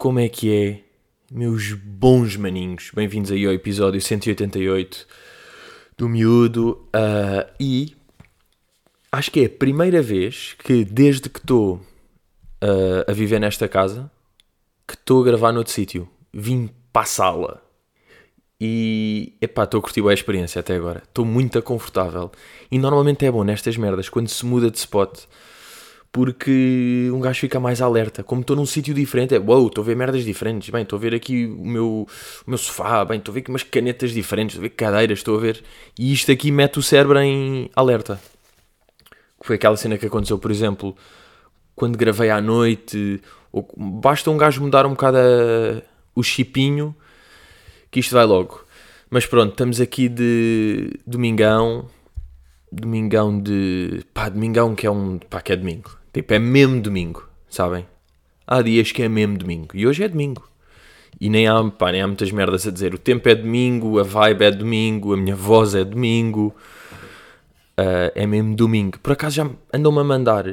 Como é que é, meus bons maninhos? Bem-vindos aí ao episódio 188 do Miúdo. Uh, e acho que é a primeira vez que, desde que estou uh, a viver nesta casa, que estou a gravar noutro sítio. Vim para a sala. E, epá, estou a curtir a experiência até agora. Estou muito confortável. E normalmente é bom nestas merdas, quando se muda de spot porque um gajo fica mais alerta. Como estou num sítio diferente, é wow, estou a ver merdas diferentes. Bem, estou a ver aqui o meu, o meu sofá, bem, estou a ver umas canetas diferentes, estou a ver cadeiras, estou a ver. E isto aqui mete o cérebro em alerta. Foi aquela cena que aconteceu, por exemplo, quando gravei à noite. Ou, basta um gajo mudar um bocado a, o chipinho que isto vai logo. Mas pronto, estamos aqui de domingão. Domingão de. pá, domingão que é um. pá, que é domingo Tipo, é mesmo domingo, sabem? Há dias que é mesmo domingo. E hoje é domingo. E nem há, pá, nem há muitas merdas a dizer. O tempo é domingo, a vibe é domingo, a minha voz é domingo. Uh, é mesmo domingo. Por acaso já andam-me a mandar.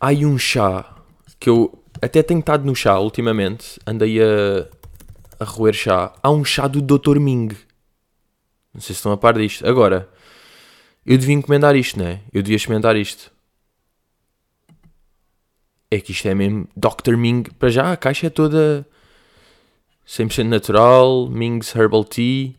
Há aí um chá que eu até tenho estado no chá ultimamente. Andei a, a roer chá. Há um chá do Dr. Ming. Não sei se estão a par disto. Agora, eu devia encomendar isto, não é? Eu devia experimentar isto é que isto é mesmo Dr. Ming. Para já a caixa é toda 100% natural, Ming's Herbal Tea.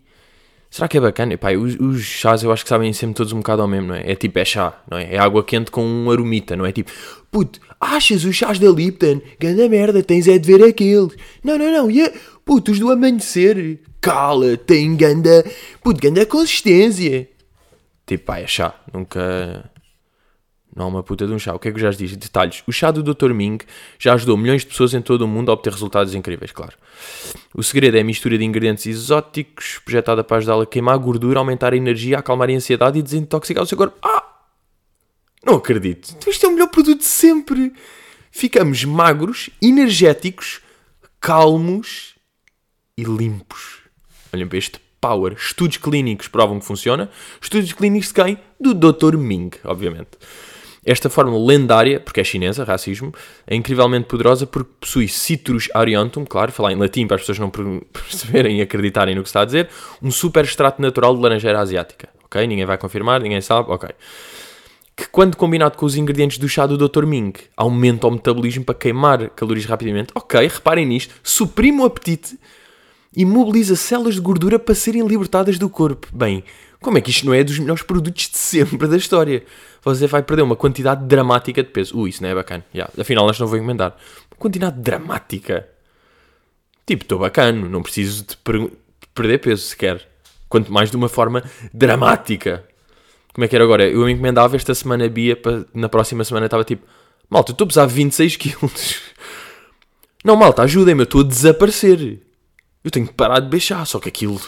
Será que é bacana? Epá, os, os, chás eu acho que sabem sempre todos um bocado ao mesmo, não é? É tipo, é chá, não é? É água quente com um aromita, não é? Tipo, puto, achas os chás da Lipton? Ganda merda, tens é de ver aqueles. Não, não, não, yeah. puto, os do amanhecer. Cala, tem ganda, puto, ganda consistência. Tipo, pá, é chá, nunca... Não é uma puta de um chá. O que é que eu já disse? Detalhes. O chá do Dr. Ming já ajudou milhões de pessoas em todo o mundo a obter resultados incríveis, claro. O segredo é a mistura de ingredientes exóticos, projetada para ajudá-la a queimar a gordura, aumentar a energia, acalmar a ansiedade e desintoxicar o seu corpo. Ah! Não acredito. Isto é o melhor produto de sempre. Ficamos magros, energéticos, calmos e limpos. Olhem para este power. Estudos clínicos provam que funciona. Estudos clínicos de quem? Do Dr. Ming, obviamente. Esta fórmula lendária, porque é chinesa, racismo, é incrivelmente poderosa porque possui citrus aurantum, claro, falar em latim para as pessoas não perceberem e acreditarem no que está a dizer, um super extrato natural de laranjeira asiática. Ok? Ninguém vai confirmar, ninguém sabe, ok. Que quando combinado com os ingredientes do chá do Dr. Ming, aumenta o metabolismo para queimar calorias rapidamente. Ok, reparem nisto, suprime o apetite e mobiliza células de gordura para serem libertadas do corpo. Bem, como é que isto não é dos melhores produtos de sempre da história? Você vai perder uma quantidade dramática de peso. Ui, isso não é bacana. Yeah, afinal, nós não vou encomendar. Uma quantidade dramática. Tipo, estou bacana, não preciso de, per de perder peso sequer. Quanto mais de uma forma dramática. Como é que era agora? Eu encomendava esta semana Bia, para, na próxima semana estava tipo, malta, estou a pesar 26 quilos. Não, malta, ajudem-me, eu estou a desaparecer. Eu tenho que parar de beijar, só que aquilo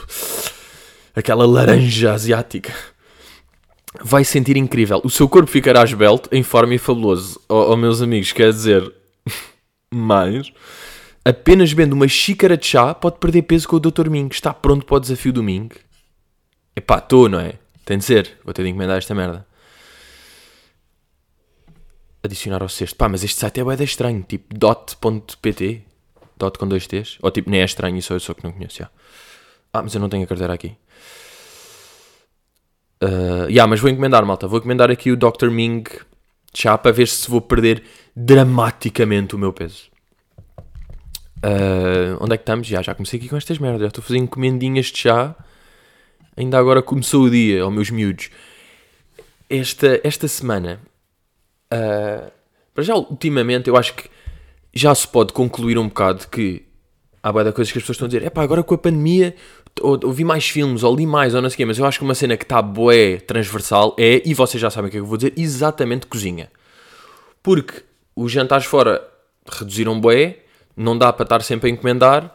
aquela laranja asiática. Vai sentir incrível. O seu corpo ficará esbelto, em forma e fabuloso. Oh, oh meus amigos, quer dizer, mas apenas bebendo uma xícara de chá pode perder peso com o Dr. Ming. Está pronto para o desafio do Ming? Epá, estou, não é? Tem de ser. Vou ter de encomendar esta merda. Adicionar ao sexto. Pá, mas este site é bem estranho. Tipo dot.pt. Dot com dois T's. Ou tipo, nem é estranho, isso eu só que não conheço. Já. Ah, mas eu não tenho a carteira aqui. Uh, yeah, mas vou encomendar, malta. Vou encomendar aqui o Dr. Ming chá para ver se vou perder dramaticamente o meu peso. Uh, onde é que estamos? Já, já comecei aqui com estas merdas. Já estou a fazer encomendinhas de chá. Ainda agora começou o dia, aos meus miúdos. Esta, esta semana, uh, para já, ultimamente, eu acho que já se pode concluir um bocado que há boa coisas que as pessoas estão a dizer. É pá, agora com a pandemia ou, ouvi mais filmes, ou li mais, ou não sei o quê, mas eu acho que uma cena que está boé transversal é, e vocês já sabem o que é que eu vou dizer, exatamente cozinha. Porque os jantares fora reduziram boé, não dá para estar sempre a encomendar,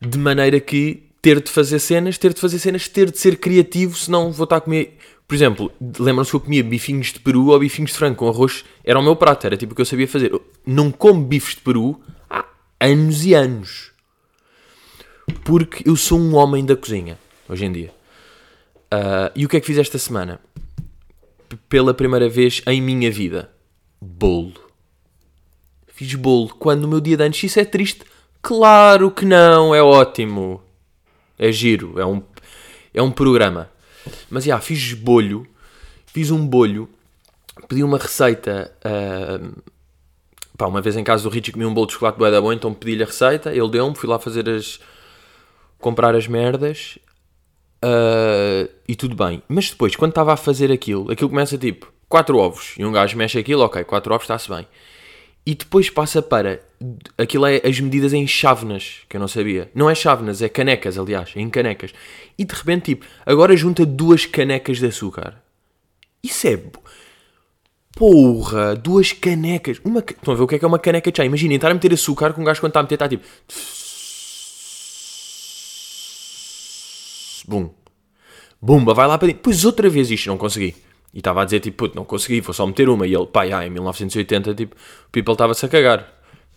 de maneira que ter de fazer cenas, ter de fazer cenas, ter de ser criativo, senão vou estar a comer. Por exemplo, lembram-se que eu comia bifinhos de peru ou bifinhos de frango com arroz, era o meu prato, era tipo o que eu sabia fazer. Eu não como bifes de peru há anos e anos porque eu sou um homem da cozinha, hoje em dia. Uh, e o que é que fiz esta semana? P pela primeira vez em minha vida, bolo. Fiz bolo. Quando no meu dia de antes, isso é triste Claro que não, é ótimo. É giro, é um, é um programa. Mas, já, fiz bolho. Fiz um bolho. Pedi uma receita... Uh, pá, uma vez em casa do Richie comi um bolo de chocolate bué da bom, então pedi-lhe a receita, ele deu-me, fui lá fazer as... comprar as merdas uh, e tudo bem. Mas depois, quando estava a fazer aquilo, aquilo começa tipo 4 ovos e um gajo mexe aquilo, ok, 4 ovos está-se bem. E depois passa para. Aquilo é as medidas em chávenas, que eu não sabia. Não é chávenas, é canecas, aliás, em canecas. E de repente, tipo, agora junta duas canecas de açúcar. Isso é. Porra, duas canecas. Uma... Estão a ver o que é que é uma caneca de chá? Imaginem, estar a meter açúcar com um gajo quando está a meter, está tipo. Bum. Bumba, vai lá para dentro. Pois outra vez isto, não consegui. E estava a dizer, tipo, puto, não consegui, vou só meter uma. E ele, pá, já, em 1980, tipo, o people estava-se a cagar.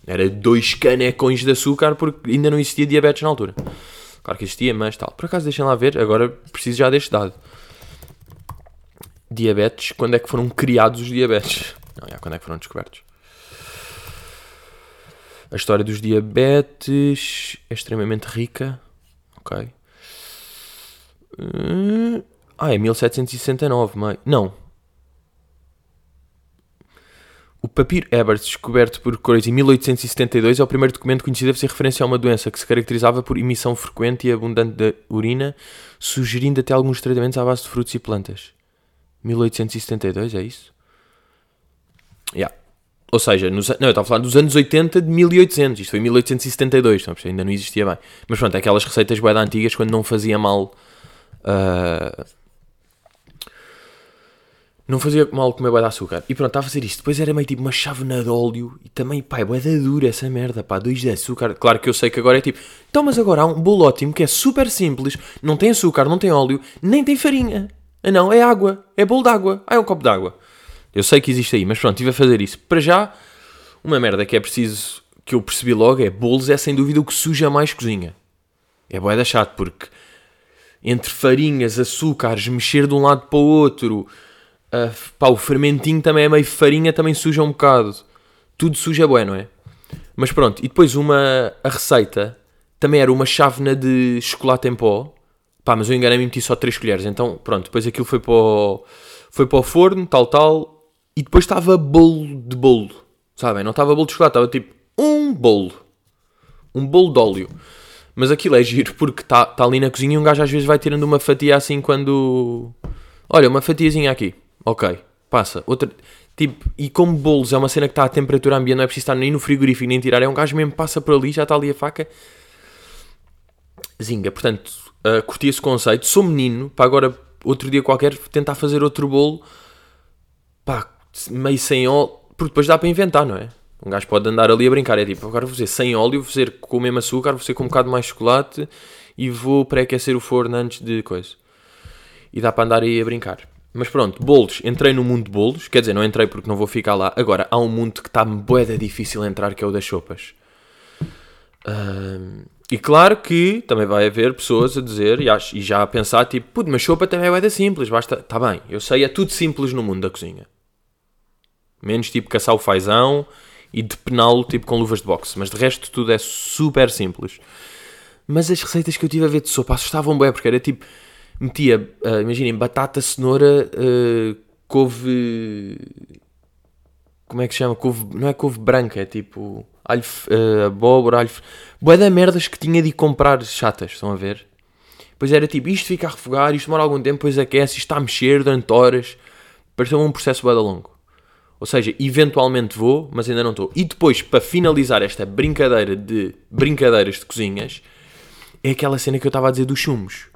Era dois canecões de açúcar porque ainda não existia diabetes na altura. Claro que existia, mas tal. Por acaso, deixem lá ver, agora preciso já deste dado. Diabetes, quando é que foram criados os diabetes? Não, já, quando é que foram descobertos? A história dos diabetes é extremamente rica. Ok. Ah, é 1769, mãe. Não. O papiro Ebert, descoberto por Correios em 1872, é o primeiro documento conhecido a fazer referência a uma doença que se caracterizava por emissão frequente e abundante de urina, sugerindo até alguns tratamentos à base de frutos e plantas. 1872, é isso? Yeah. Ou seja, nos, não, eu estava a falar dos anos 80 de 1800. Isto foi em 1872, então, ainda não existia bem. Mas pronto, aquelas receitas bué antigas quando não fazia mal Uh, não fazia mal comer bué de açúcar. E pronto, estava a fazer isto. Depois era meio tipo uma chávena de óleo. E também, pá, é da dura essa merda, pá. Dois de açúcar. Claro que eu sei que agora é tipo... Então, mas agora há um bolo ótimo que é super simples. Não tem açúcar, não tem óleo, nem tem farinha. Ah não, é água. É bolo de água. Ah, é um copo de água. Eu sei que existe aí, mas pronto, estive a fazer isso. Para já, uma merda que é preciso... Que eu percebi logo é... Bolos é sem dúvida o que suja mais cozinha. É bué da chato, porque entre farinhas, açúcares, mexer de um lado para o outro. Uh, pá, o fermentinho também é meio farinha, também suja um bocado. Tudo suja bué, não é? Mas pronto, e depois uma, a receita também era uma chávena de chocolate em pó. Pá, mas eu enganei-me e meti só 3 colheres. Então, pronto, depois aquilo foi para o, foi para o forno, tal, tal. E depois estava bolo de bolo. Sabem? Não estava bolo de chocolate, estava tipo um bolo. Um bolo de óleo. Mas aquilo é giro porque está tá ali na cozinha e um gajo às vezes vai tirando uma fatia assim quando. Olha, uma fatiazinha aqui. Ok, passa. Outra. Tipo, e como bolos é uma cena que está a temperatura ambiente, não é preciso estar nem no frigorífico nem tirar. É um gajo mesmo passa por ali, já está ali a faca. Zinga, portanto, uh, curti esse conceito. Sou menino, para agora, outro dia qualquer, tentar fazer outro bolo. Pá, meio sem óleo. Porque depois dá para inventar, não é? Um gajo pode andar ali a brincar. É tipo, agora vou fazer sem óleo, vou fazer com o mesmo açúcar, vou fazer com um bocado mais chocolate e vou pré-aquecer o forno antes de coisa. E dá para andar aí a brincar. Mas pronto, bolos. Entrei no mundo de bolos. Quer dizer, não entrei porque não vou ficar lá. Agora, há um mundo que está boeda difícil entrar, que é o das sopas. Um, e claro que também vai haver pessoas a dizer e, e já a pensar, tipo, puto, mas sopa também é boeda simples, basta... Está bem, eu sei, é tudo simples no mundo da cozinha. Menos tipo caçar o fazão e depená-lo tipo com luvas de boxe. Mas de resto tudo é super simples. Mas as receitas que eu tive a ver de sopa assustavam bem, porque era tipo, metia, uh, imaginem, batata, cenoura, uh, couve. Como é que se chama? Couve, não é couve branca, é tipo alho, uh, abóbora, alho. Boé da merdas que tinha de ir comprar chatas, estão a ver? Pois era tipo, isto fica a refogar, isto demora algum tempo, depois aquece, isto está a mexer durante horas. Pareceu um processo bem longo. Ou seja, eventualmente vou, mas ainda não estou. E depois, para finalizar esta brincadeira de brincadeiras de cozinhas, é aquela cena que eu estava a dizer dos chumos.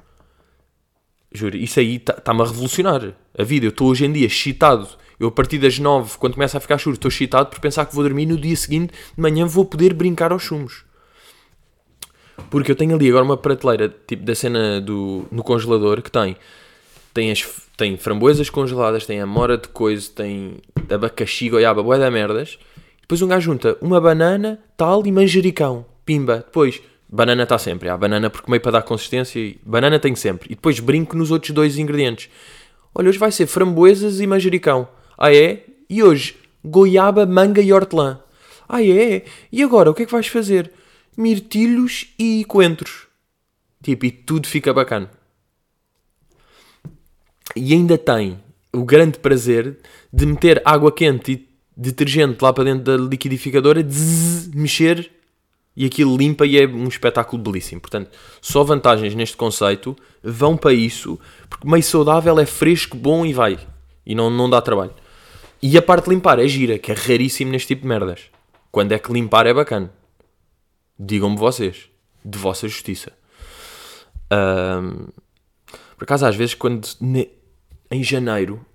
Juro, isso aí está-me tá a revolucionar a vida. Eu estou hoje em dia excitado. Eu, a partir das nove, quando começa a ficar chuva, estou excitado por pensar que vou dormir no dia seguinte, de manhã vou poder brincar aos chumos. Porque eu tenho ali agora uma prateleira, tipo da cena do, no congelador, que tem, tem as tem framboesas congeladas, tem amora de coisa, tem abacaxi, goiaba, boé da merdas. Depois um gajo junta uma banana, tal e manjericão. Pimba. Depois, banana está sempre. Há banana porque meio para dar consistência e banana tem sempre. E depois brinco nos outros dois ingredientes. Olha, hoje vai ser framboesas e manjericão. Ah é? E hoje? Goiaba, manga e hortelã. Ah é? E agora, o que é que vais fazer? mirtilhos e coentros. Tipo, e tudo fica bacana. E ainda tem o grande prazer de meter água quente e detergente lá para dentro da liquidificadora, zzz, mexer e aquilo limpa e é um espetáculo belíssimo. Portanto, só vantagens neste conceito vão para isso, porque meio saudável é fresco, bom e vai. E não, não dá trabalho. E a parte de limpar é gira, que é raríssimo neste tipo de merdas. Quando é que limpar é bacana. Digam-me vocês. De vossa justiça. Um, por acaso, às vezes, quando em janeiro,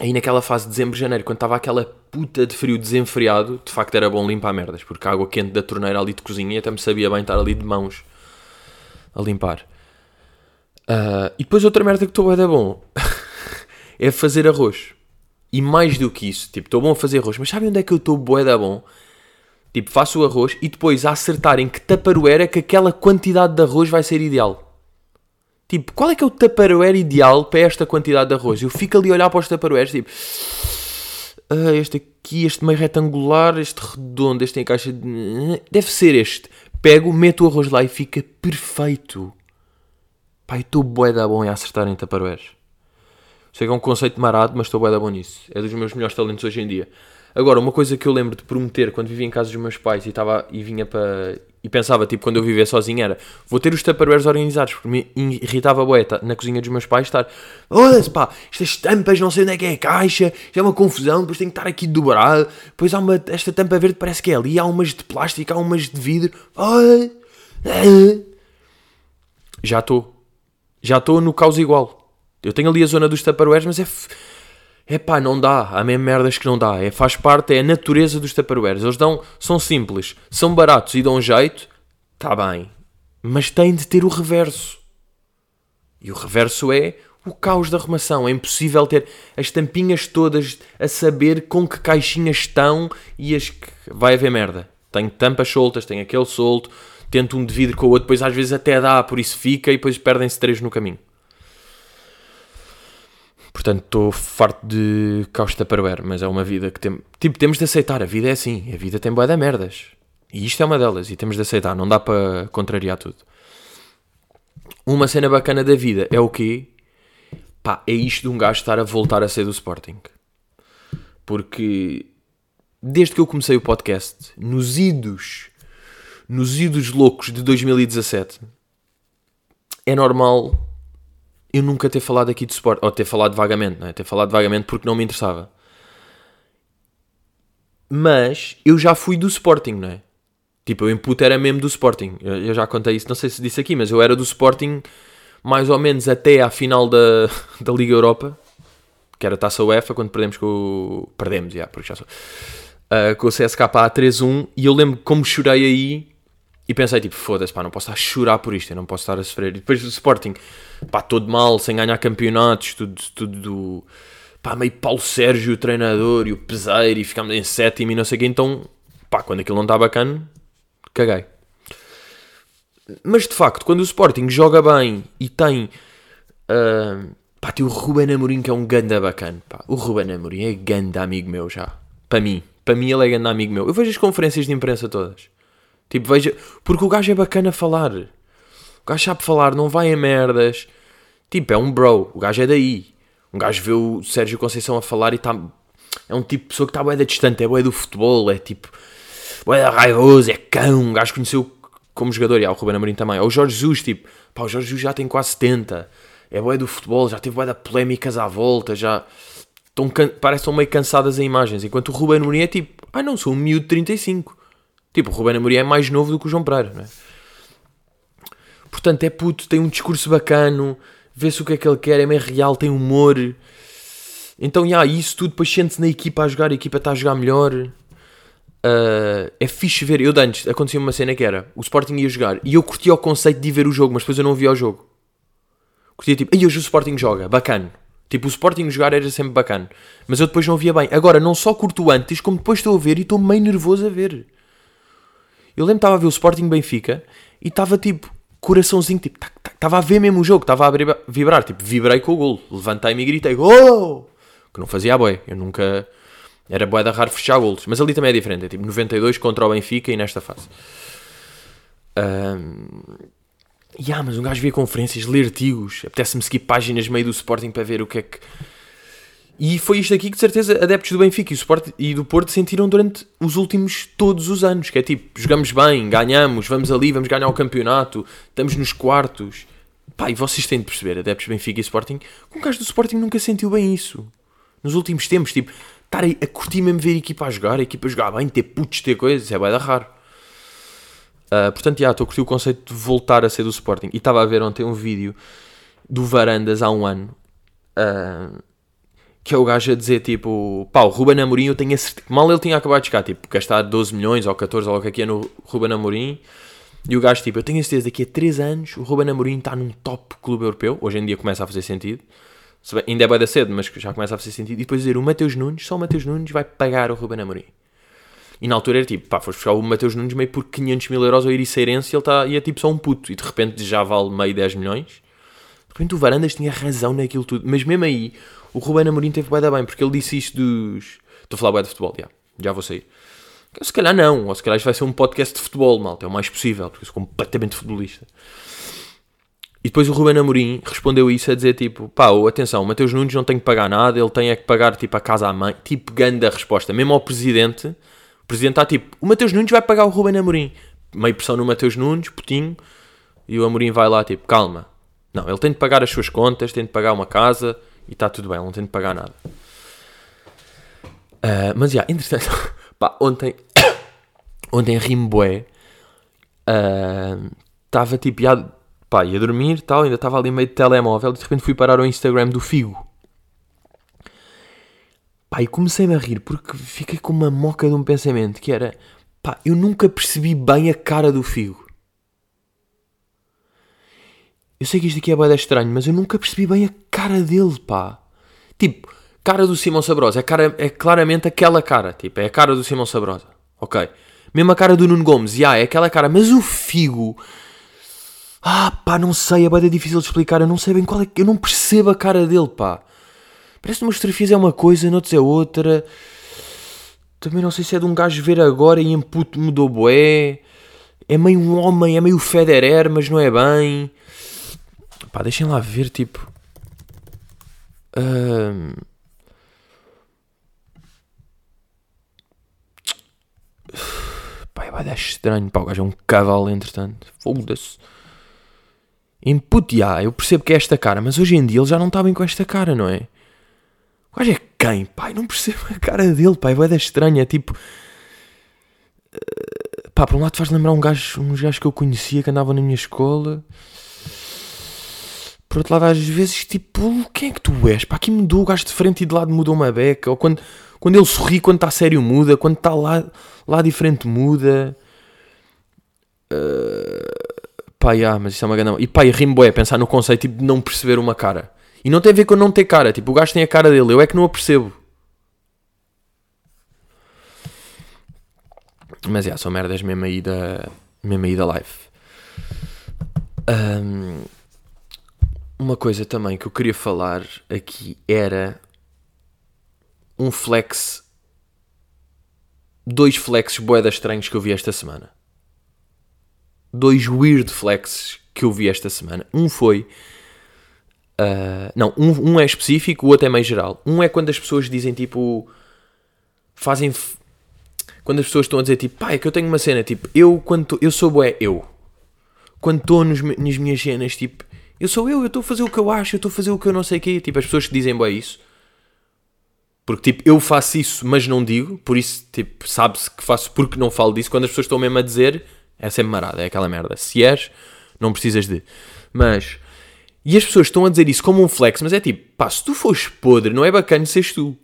aí naquela fase de dezembro, janeiro, quando estava aquela puta de frio desenfreado, de facto era bom limpar merdas, porque a água quente da torneira ali de cozinha até me sabia bem estar ali de mãos a limpar. Uh, e depois outra merda que estou a dar bom é fazer arroz. E mais do que isso, tipo, estou bom a fazer arroz, mas sabem onde é que eu estou bué da bom? Tipo, faço o arroz e depois a acertar em que taparoeira que aquela quantidade de arroz vai ser ideal. Tipo, qual é que é o taparoeira ideal para esta quantidade de arroz? Eu fico ali a olhar para os taparoeiros, tipo... Ah, este aqui, este meio retangular, este redondo, este em caixa de... Deve ser este. Pego, meto o arroz lá e fica perfeito. Pai, estou bué da bom em acertar em taparoeiros. Sei que é um conceito marado, mas estou bué da bom nisso. É dos meus melhores talentos hoje em dia. Agora, uma coisa que eu lembro de prometer quando vivia em casa dos meus pais e, estava, e vinha para... E pensava, tipo, quando eu vivia sozinho era Vou ter os tupperwares organizados Porque me irritava a boeta na cozinha dos meus pais estar Olha-se pá, estas tampas não sei onde é que é a caixa Já é uma confusão, depois tenho que estar aqui dobrado Depois há uma, esta tampa verde parece que é ali Há umas de plástico, há umas de vidro Olha Já estou Já estou no caos igual eu tenho ali a zona dos Tupperwares, mas é. É pá, não dá. Há mesmo merdas que não dá. É, faz parte, é a natureza dos Tupperwares. Eles dão, são simples, são baratos e dão jeito. Está bem. Mas tem de ter o reverso. E o reverso é o caos da arrumação. É impossível ter as tampinhas todas a saber com que caixinhas estão e as que vai haver merda. Tenho tampas soltas, tenho aquele solto, tento um de vidro com o outro, depois às vezes até dá, por isso fica e depois perdem-se três no caminho. Portanto, estou farto de caos Tupperware, mas é uma vida que tem... Tipo, temos de aceitar, a vida é assim, a vida tem boa de merdas. E isto é uma delas, e temos de aceitar, não dá para contrariar tudo. Uma cena bacana da vida é o quê? Pá, é isto de um gajo estar a voltar a ser do Sporting. Porque desde que eu comecei o podcast, nos idos, nos idos loucos de 2017, é normal eu nunca ter falado aqui de Sport, ou ter falado vagamente, não é? Ter falado vagamente porque não me interessava. Mas eu já fui do Sporting, não é? Tipo, o input era mesmo do Sporting. Eu, já contei isso, não sei se disse aqui, mas eu era do Sporting mais ou menos até à final da, da Liga Europa, que era a Taça UEFA, quando perdemos com o... Perdemos, já, porque já sou... Uh, com o CSK a 3-1, e eu lembro como chorei aí, e pensei, tipo, foda-se, pá, não posso estar a chorar por isto, eu não posso estar a sofrer. E depois do Sporting, pá, todo mal, sem ganhar campeonatos, tudo, tudo do. pá, meio Paulo Sérgio, o treinador, e o peseiro, e ficámos em sétimo e não sei o quê. Então, pá, quando aquilo não está bacana, caguei. Mas de facto, quando o Sporting joga bem e tem. Uh, pá, tem o Ruben Amorim que é um ganda bacana, pá. O Ruben Amorim é ganda amigo meu já. Para mim. Para mim ele é ganda amigo meu. Eu vejo as conferências de imprensa todas. Tipo, veja. Porque o gajo é bacana a falar. O gajo sabe falar, não vai a merdas. Tipo, é um bro. O gajo é daí. Um gajo vê o Sérgio Conceição a falar e está. É um tipo de pessoa que está bué da distante. É bué do futebol. É tipo. Bué da raivoso. É cão. Um gajo conheceu como jogador. E há o Ruben Amorim também. Ou o Jorge Jesus. Tipo, pá, o Jorge Jesus já tem quase 70. É bué do futebol. Já teve bué da polémicas à volta. Já. Estão, parece que estão meio cansadas em imagens. Enquanto o Ruben Amorim é tipo. Ah, não, sou um miúdo de 35. Tipo, o Ruben Amorim é mais novo do que o João Pereira, não é? Portanto, é puto, tem um discurso bacano, vê-se o que é que ele quer, é meio real, tem humor. Então, já, isso tudo, depois sente-se na equipa a jogar, a equipa está a jogar melhor. Uh, é fixe ver. Eu, antes, acontecia uma cena que era: o Sporting ia jogar e eu curtia o conceito de ver o jogo, mas depois eu não via o jogo. Curtia tipo, e hoje o Sporting joga, bacana. Tipo, o Sporting jogar era sempre bacana, mas eu depois não via bem. Agora, não só curto antes, como depois estou a ver e estou meio nervoso a ver. Eu lembro que estava a ver o Sporting Benfica e estava tipo, coraçãozinho, tipo, estava a ver mesmo o jogo, estava a vibrar, tipo, vibrei com o gol, levantei-me e gritei, gol! Que não fazia boi, eu nunca. Era boé da raro fechar golos, mas ali também é diferente, é tipo 92 contra o Benfica e nesta fase. Um, yeah, mas um gajo vê conferências, lê artigos, apetece-me seguir páginas meio do Sporting para ver o que é que. E foi isto aqui que de certeza adeptos do Benfica e Sport, e do Porto sentiram durante os últimos todos os anos. Que é tipo, jogamos bem, ganhamos, vamos ali, vamos ganhar o campeonato, estamos nos quartos. Pá, e vocês têm de perceber, adeptos do Benfica e Sporting, que um gajo do Sporting nunca sentiu bem isso. Nos últimos tempos, tipo, estar a, curtir mesmo ver a equipa a jogar, a equipa a jogar bem, ter putos, ter coisas, é bem raro. Uh, portanto, já, estou a curtir o conceito de voltar a ser do Sporting. E estava a ver ontem um vídeo do Varandas há um ano. Uh, que é o gajo a dizer tipo, pá, o Ruben Amorim eu tenho a certeza, mal ele tinha acabado de chegar, tipo, gastar 12 milhões ou 14 ou o que é que é no Ruben Amorim, e o gajo tipo, eu tenho a certeza daqui a 3 anos o Ruben Amorim está num top clube europeu, hoje em dia começa a fazer sentido, ainda é bem da cedo, mas já começa a fazer sentido, e depois dizer o Mateus Nunes, só o Mateus Nunes vai pagar o Ruben Amorim. E na altura era tipo, pá, foste buscar o Mateus Nunes meio por 500 mil euros ao Ericeirense e ele tá, e é tipo só um puto, e de repente já vale meio 10 milhões. De repente o Varandas tinha razão naquilo tudo, mas mesmo aí o Ruben Amorim teve bué da bem, porque ele disse isto dos... Estou a falar bué de futebol, já, já vou sair. Se calhar não, ou se calhar isto vai ser um podcast de futebol, malta, é o mais possível, porque eu sou completamente futebolista. E depois o Ruben Amorim respondeu isso a dizer tipo, pá, atenção, o Mateus Nunes não tem que pagar nada, ele tem é que pagar tipo a casa à mãe, tipo grande a resposta, mesmo ao presidente, o presidente está tipo, o Mateus Nunes vai pagar o Ruben Amorim, meio pressão no Mateus Nunes, putinho, e o Amorim vai lá tipo, calma, não, ele tem de pagar as suas contas, tem de pagar uma casa, e está tudo bem, não tem de pagar nada. Uh, mas, já, yeah, entretanto, pá, ontem, ontem Rimboé estava uh, tipo, ia, pá, ia dormir tal, ainda estava ali meio de telemóvel e de repente fui parar o Instagram do Figo. Pá, e comecei-me a rir porque fiquei com uma moca de um pensamento que era, pá, eu nunca percebi bem a cara do Figo. Eu sei que isto aqui é bem estranho, mas eu nunca percebi bem a cara dele, pá. Tipo, cara do Simão Sabrosa. É, cara, é claramente aquela cara. Tipo, é a cara do Simão Sabrosa. Ok. Mesmo a cara do Nuno Gomes. Yeah, é aquela cara. Mas o Figo... Ah, pá, não sei. É bem difícil de explicar. Eu não sei bem qual é... Eu não percebo a cara dele, pá. Parece que umas fotografias é uma coisa, noutros é outra. Também não sei se é de um gajo ver agora e em puto mudou boé. É meio um homem, é meio Federer, mas não é bem. Pá, deixem lá ver, tipo. Um... Pá, vai dar estranho. Pá, o gajo é um cavalo, entretanto. Foda-se. Já, eu percebo que é esta cara, mas hoje em dia ele já não está bem com esta cara, não é? O gajo é quem? Pai, não percebo a cara dele, pai, vai dar estranho. É tipo. Pá, por um lado faz lembrar um gajo, uns gajos que eu conhecia que andavam na minha escola. Por outro lado, às vezes, tipo, quem é que tu és? Pá, aqui mudou o gajo de frente e de lado mudou uma beca. Ou quando, quando ele sorri, quando está sério, muda. Quando está lá, lá diferente, muda. Uh, pá, yeah, mas isso é uma grande. E pá, e rimbo é pensar no conceito tipo, de não perceber uma cara. E não tem a ver com não ter cara. Tipo, o gajo tem a cara dele, eu é que não a percebo. Mas yeah, são merdas mesmo aí da, mesmo aí da live. Um, uma coisa também que eu queria falar aqui era um flex. Dois flexes boedas estranhos que eu vi esta semana. Dois weird flexes que eu vi esta semana. Um foi. Uh, não, um, um é específico, o outro é meio geral. Um é quando as pessoas dizem tipo. Fazem. Quando as pessoas estão a dizer tipo, pá, é que eu tenho uma cena tipo, eu quando tô, eu sou boé, eu. Quando estou nas minhas cenas, tipo, eu sou eu, eu estou a fazer o que eu acho, eu estou a fazer o que eu não sei o quê. Tipo, as pessoas que dizem bem isso. Porque, tipo, eu faço isso, mas não digo. Por isso, tipo, sabe-se que faço porque não falo disso. Quando as pessoas estão mesmo a dizer, é sempre marada, é aquela merda. Se és, não precisas de. Mas... E as pessoas estão a dizer isso como um flex, mas é tipo, pá, se tu fores podre, não é bacana seres tu.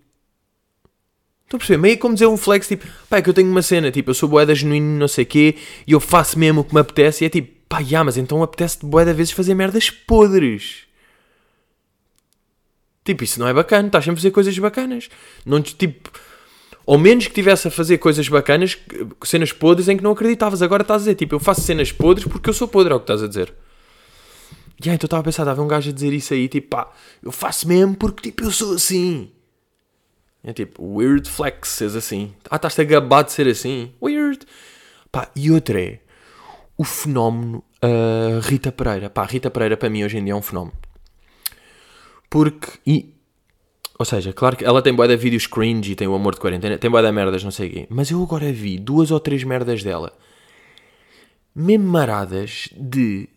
Estão a perceber? Meio como dizer um flex, tipo, pá, é que eu tenho uma cena, tipo, eu sou boeda genuíno, não sei o quê, e eu faço mesmo o que me apetece, e é tipo, Pá, já, mas então apetece-te bué de vezes fazer merdas podres. Tipo, isso não é bacana, estás sempre a fazer coisas bacanas. Não, tipo, ao menos que tivesse a fazer coisas bacanas, cenas podres em que não acreditavas. Agora estás a dizer, tipo, eu faço cenas podres porque eu sou podre, é o que estás a dizer. E aí, então estava a pensar, estava um gajo a dizer isso aí, tipo, pá, eu faço mesmo porque, tipo, eu sou assim. É tipo, weird flex, és assim. Ah, estás-te a gabar de ser assim. Weird. Pá, e outra é, o fenómeno uh, Rita Pereira. Pá, Rita Pereira para mim hoje em dia é um fenómeno. Porque, e, ou seja, claro que ela tem boa de vídeos cringe e tem o amor de quarentena, tem boa de merdas, não sei o quê. Mas eu agora vi duas ou três merdas dela, mesmo maradas de...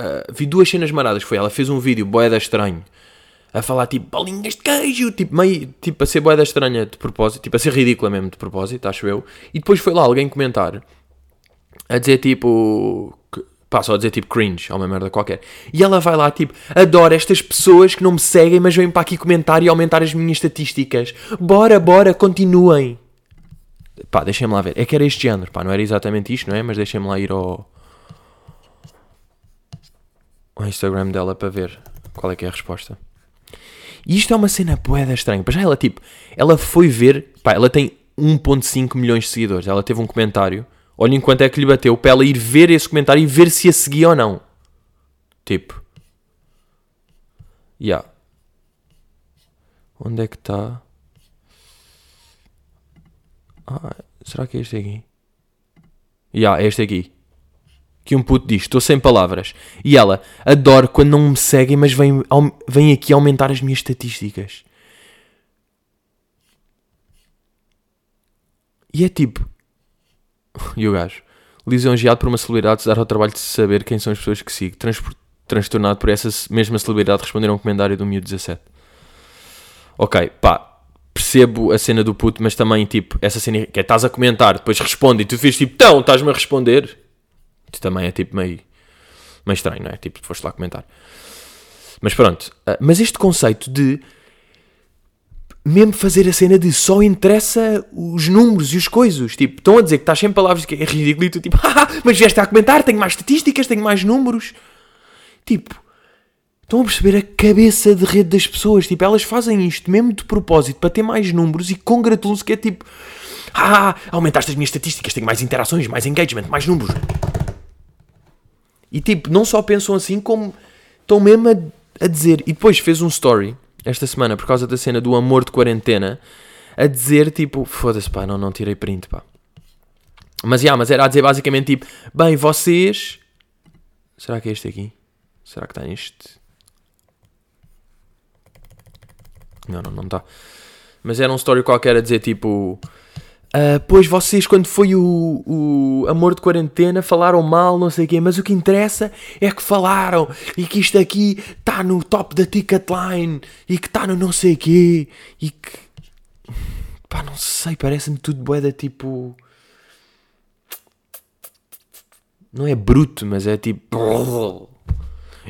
Uh, vi duas cenas maradas, foi ela fez um vídeo boeda estranho, a falar tipo bolinhas de queijo, tipo meio, tipo a ser boeda estranha de propósito, tipo a ser ridícula mesmo de propósito, acho eu. E depois foi lá alguém comentar a dizer tipo. Pá, só a dizer tipo cringe, ou uma merda qualquer. E ela vai lá tipo, adoro estas pessoas que não me seguem, mas vêm para aqui comentar e aumentar as minhas estatísticas. Bora, bora, continuem. Pá, deixem-me lá ver. É que era este género, pá, não era exatamente isto, não é? Mas deixem-me lá ir ao. ao Instagram dela para ver qual é que é a resposta. E isto é uma cena poeda estranha. Para já ela, tipo, ela foi ver, pá, ela tem 1.5 milhões de seguidores. Ela teve um comentário Olha enquanto é que lhe bateu para ela ir ver esse comentário e ver se a seguia ou não. Tipo. Ya. Yeah. Onde é que está? Ah, será que é este aqui? Ya, yeah, é este aqui. Que um puto diz, estou sem palavras. E ela, adoro quando não me seguem, mas vem, vem aqui aumentar as minhas estatísticas. E é tipo, e o gajo, lisonjeado por uma celebridade se dar ao trabalho de saber quem são as pessoas que sigo. Trans transtornado por essa mesma celebridade responder a um comentário do 1017. Ok, pá, percebo a cena do puto, mas também, tipo, essa cena que é estás a comentar, depois responde e tu fez tipo, então, estás-me a responder. Isso também é tipo meio, meio estranho, não é? Tipo, foste lá comentar. Mas pronto, uh, mas este conceito de mesmo fazer a cena de só interessa os números e os coisas. Tipo, estão a dizer que estás sem palavras que é ridículo e tu tipo, ah, mas vieste a comentar, tenho mais estatísticas, tenho mais números. Tipo, estão a perceber a cabeça de rede das pessoas. Tipo, elas fazem isto mesmo de propósito para ter mais números e congratulam-se que é tipo, ah, aumentaste as minhas estatísticas, tenho mais interações, mais engagement, mais números. E tipo, não só pensam assim, como estão mesmo a, a dizer. E depois fez um story esta semana por causa da cena do amor de quarentena a dizer tipo, foda-se pá, não, não tirei print pá. Mas, yeah, mas era a dizer basicamente tipo, bem, vocês. Será que é este aqui? Será que está neste? Não, não, não está. Mas era um story qualquer a dizer tipo. Uh, pois vocês, quando foi o, o amor de quarentena, falaram mal, não sei o quê, mas o que interessa é que falaram e que isto aqui está no top da Ticketline e que está no não sei o quê e que. pá, não sei, parece-me tudo boeda tipo. Não é bruto, mas é tipo.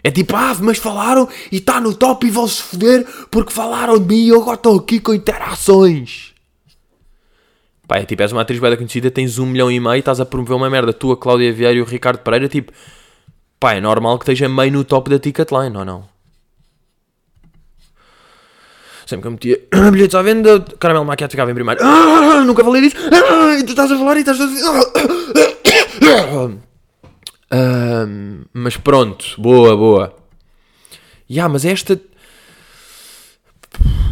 É tipo, ah, mas falaram e está no top e vão-se foder porque falaram de mim e eu agora estou aqui com interações. Pá, é tipo, és uma atriz bem conhecida, tens um milhão e meio, estás a promover uma merda, tu, a Cláudia Vieira e o Ricardo Pereira, tipo, pá, é normal que esteja meio no top da Ticketline, ou não? Sempre que eu metia bilhetes à venda, caramelo maquiado ficava em primeiro. Ah, nunca falei disso. Ah, tu estás a falar e estás a. Ah, mas pronto, boa, boa. Ya, yeah, mas esta.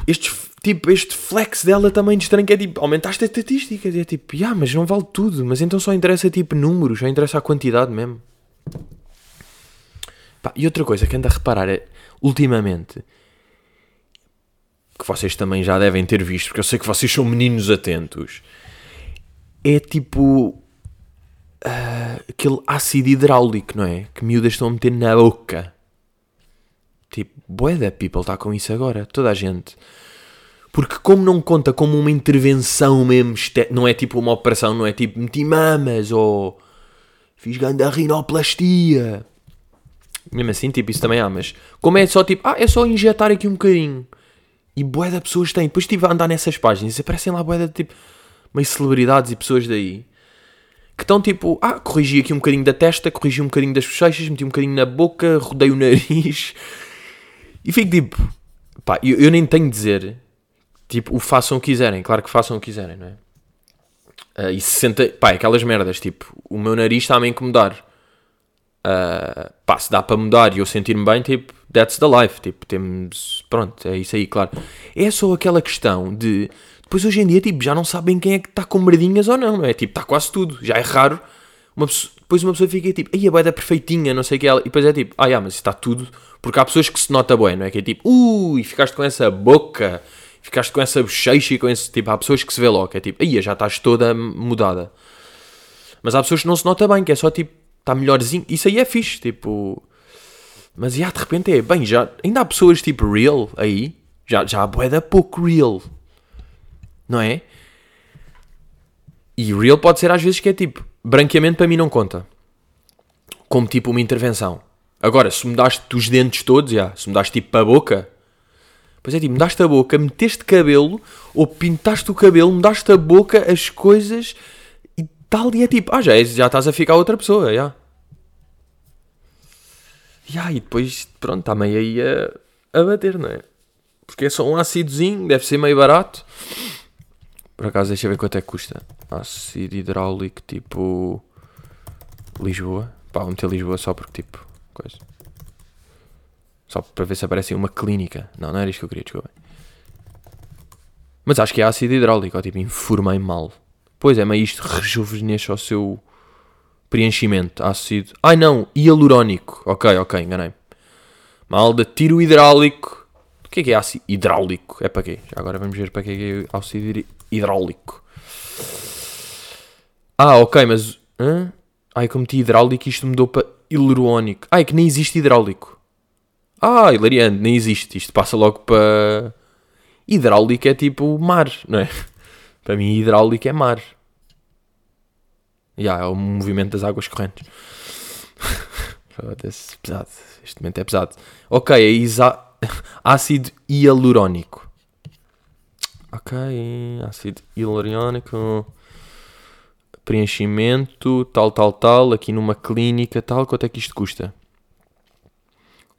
Estes tipo, este flex dela também de estranho que é tipo, aumentaste a estatística. É tipo, yeah, mas não vale tudo. Mas então só interessa tipo números, só interessa a quantidade mesmo. Pá, e outra coisa que ando a reparar é, ultimamente, que vocês também já devem ter visto, porque eu sei que vocês são meninos atentos, é tipo. Uh, aquele ácido hidráulico, não é? Que miúdas estão a meter na boca. Tipo, boé da people está com isso agora. Toda a gente. Porque como não conta como uma intervenção mesmo, não é tipo uma operação, não é tipo meti mamas ou fiz ganda rinoplastia. Mesmo assim, tipo, isso também há, mas como é só tipo, ah, é só injetar aqui um bocadinho. E bué de pessoas têm. Depois estive a andar nessas páginas e aparecem lá bué de tipo, meio celebridades e pessoas daí. Que estão tipo, ah, corrigi aqui um bocadinho da testa, corrigi um bocadinho das bochechas, meti um bocadinho na boca, rodei o nariz. E fico tipo, pá, eu, eu nem tenho de dizer tipo, o façam o que quiserem, claro que façam o que quiserem, não é? Uh, e se senta, pá, é aquelas merdas, tipo, o meu nariz está-me a incomodar. Uh, pá, se dá para mudar e eu sentir-me bem, tipo, that's the life, tipo, temos, pronto, é isso aí, claro. É só aquela questão de, depois hoje em dia, tipo, já não sabem quem é que está com merdinhas ou não, não é? Tipo, está quase tudo, já é raro uma pessoa, depois uma pessoa fica tipo, ai, a boeda perfeitinha, não sei o que ela. E depois é tipo, ah, yeah, mas está tudo. Porque há pessoas que se nota bem, não é? Que é tipo, ui, ficaste com essa boca, ficaste com essa bochecha e com esse. Tipo, há pessoas que se vê logo, é tipo, ai, já estás toda mudada. Mas há pessoas que não se nota bem, que é só tipo, está melhorzinho. Isso aí é fixe, tipo. Mas já de repente é, bem, já. Ainda há pessoas tipo real aí. Já, já há boeda pouco real. Não é? E real pode ser às vezes que é tipo, branqueamento para mim não conta. Como tipo uma intervenção. Agora, se mudaste os dentes todos, já, se mudaste tipo para a boca, pois é tipo, mudaste a boca, meteste cabelo, ou pintaste o cabelo, mudaste a boca, as coisas e tal, e é tipo, ah, já, és, já estás a ficar outra pessoa, já. Já, e depois, pronto, está meio aí a, a bater, não é? Porque é só um ácidozinho, deve ser meio barato. Por acaso, deixa eu ver quanto é que custa. Ácido hidráulico tipo. Lisboa. Pá, vou meter Lisboa só porque tipo. Coisa. Só para ver se aparece uma clínica. Não, não era isto que eu queria, desculpa. Mas acho que é ácido hidráulico, tipo, informei mal. Pois é, mas isto rejuvenesce o seu preenchimento. Ácido. Ai não, hialurónico. Ok, ok, enganei-me. Malda, tiro hidráulico. O que é que é ácido hidráulico? É para quê? Já agora vamos ver para que é, é ácido hidráulico. Ah, ok, mas. Hã? Ai, como meti hidráulico, isto mudou para hialurónico. Ai, que nem existe hidráulico. Ah, hilariante, nem existe. Isto passa logo para. Hidráulico é tipo mar, não é? Para mim, hidráulico é mar. Já, yeah, é o movimento das águas correntes. Foda-se, pesado. Este momento é pesado. Ok, é isa... ácido hialurónico. Ok, ácido hialurónico preenchimento, tal, tal, tal, aqui numa clínica, tal, quanto é que isto custa?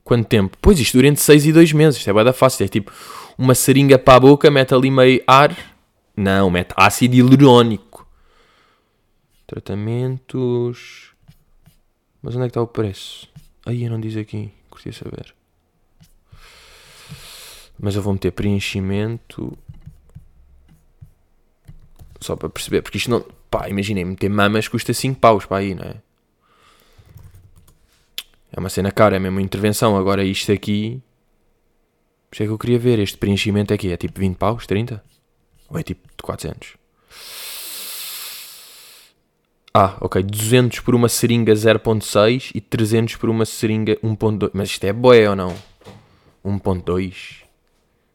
Quanto tempo? Pois isto dura entre 6 e 2 meses, isto é bada fácil, é tipo uma seringa para a boca, mete ali meio ar, não, mete ácido hialurónico. Tratamentos, mas onde é que está o preço? Aí eu não diz aqui, curtia saber. Mas eu vou meter preenchimento, só para perceber, porque isto não pá, imaginei, meter mamas custa 5 paus para aí, não é? É uma cena cara, é mesmo intervenção. Agora isto aqui. Isto é que eu queria ver. Este preenchimento aqui é tipo 20 paus, 30? Ou é tipo de 400? Ah, ok. 200 por uma seringa 0.6 e 300 por uma seringa 1.2. Mas isto é boé ou não? 1.2?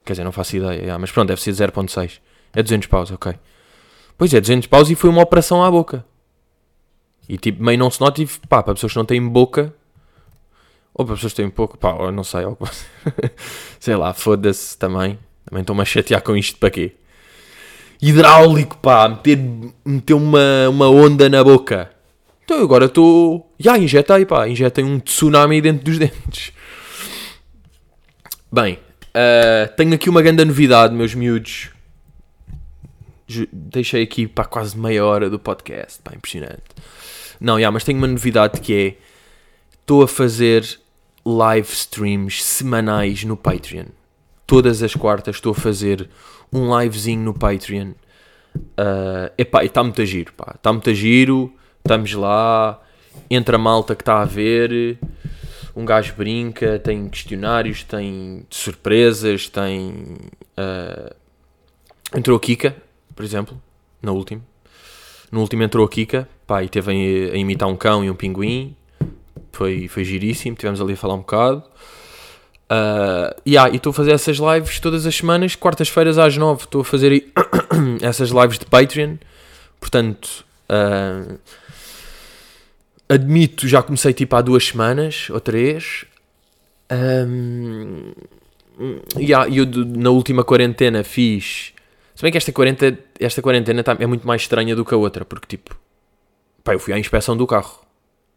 Quer dizer, não faço ideia. Ah, mas pronto, deve ser 0.6. É 200 paus, ok. Pois é, 200 paus e foi uma operação à boca. E tipo, meio não se nota e pá, para pessoas que não têm boca, ou para pessoas que têm pouco, pá, ou não sei, ou, sei lá, foda-se também. Também estou-me a chatear com isto para quê? Hidráulico, pá, meter, meter uma, uma onda na boca. Então agora estou. Já injetei, pá, injetei um tsunami dentro dos dentes. Bem, uh, tenho aqui uma grande novidade, meus miúdos deixei aqui para quase meia hora do podcast. Pá, impressionante. Não, yeah, mas tenho uma novidade que é estou a fazer live streams semanais no Patreon. Todas as quartas estou a fazer um livezinho no Patreon. Uh, epá, está muito a giro, pá. Está muito a giro. Estamos lá. Entra a malta que está a ver. Um gajo brinca. Tem questionários, tem surpresas, tem. Uh, entrou a Kika, por exemplo, no último. No último entrou a Kika, pá, e teve a imitar um cão e um pinguim. Foi, foi giríssimo, tivemos ali a falar um bocado. Uh, yeah, e estou a fazer essas lives todas as semanas, quartas-feiras às nove. Estou a fazer essas lives de Patreon. Portanto, uh, admito, já comecei tipo há duas semanas ou três. Um, yeah, eu na última quarentena fiz se bem que esta, 40, esta quarentena tá, é muito mais estranha do que a outra, porque tipo, pá, eu fui à inspeção do carro.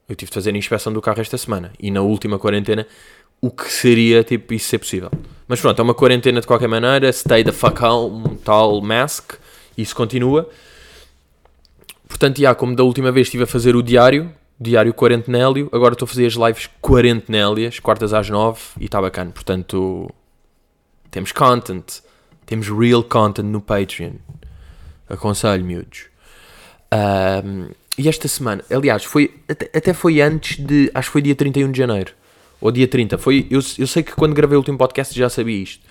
Eu tive de fazer a inspeção do carro esta semana. E na última quarentena, o que seria tipo isso ser possível? Mas pronto, é uma quarentena de qualquer maneira, stay the fuck home, tal mask, isso continua. Portanto, já, como da última vez estive a fazer o diário, diário quarentenélio, agora estou a fazer as lives quarentenélias, quartas às nove, e está bacana. Portanto, temos content. Temos real content no Patreon. Aconselho, miúdos. Um, e esta semana, aliás, foi, até, até foi antes de, acho que foi dia 31 de janeiro, ou dia 30, foi, eu, eu sei que quando gravei o último podcast já sabia isto,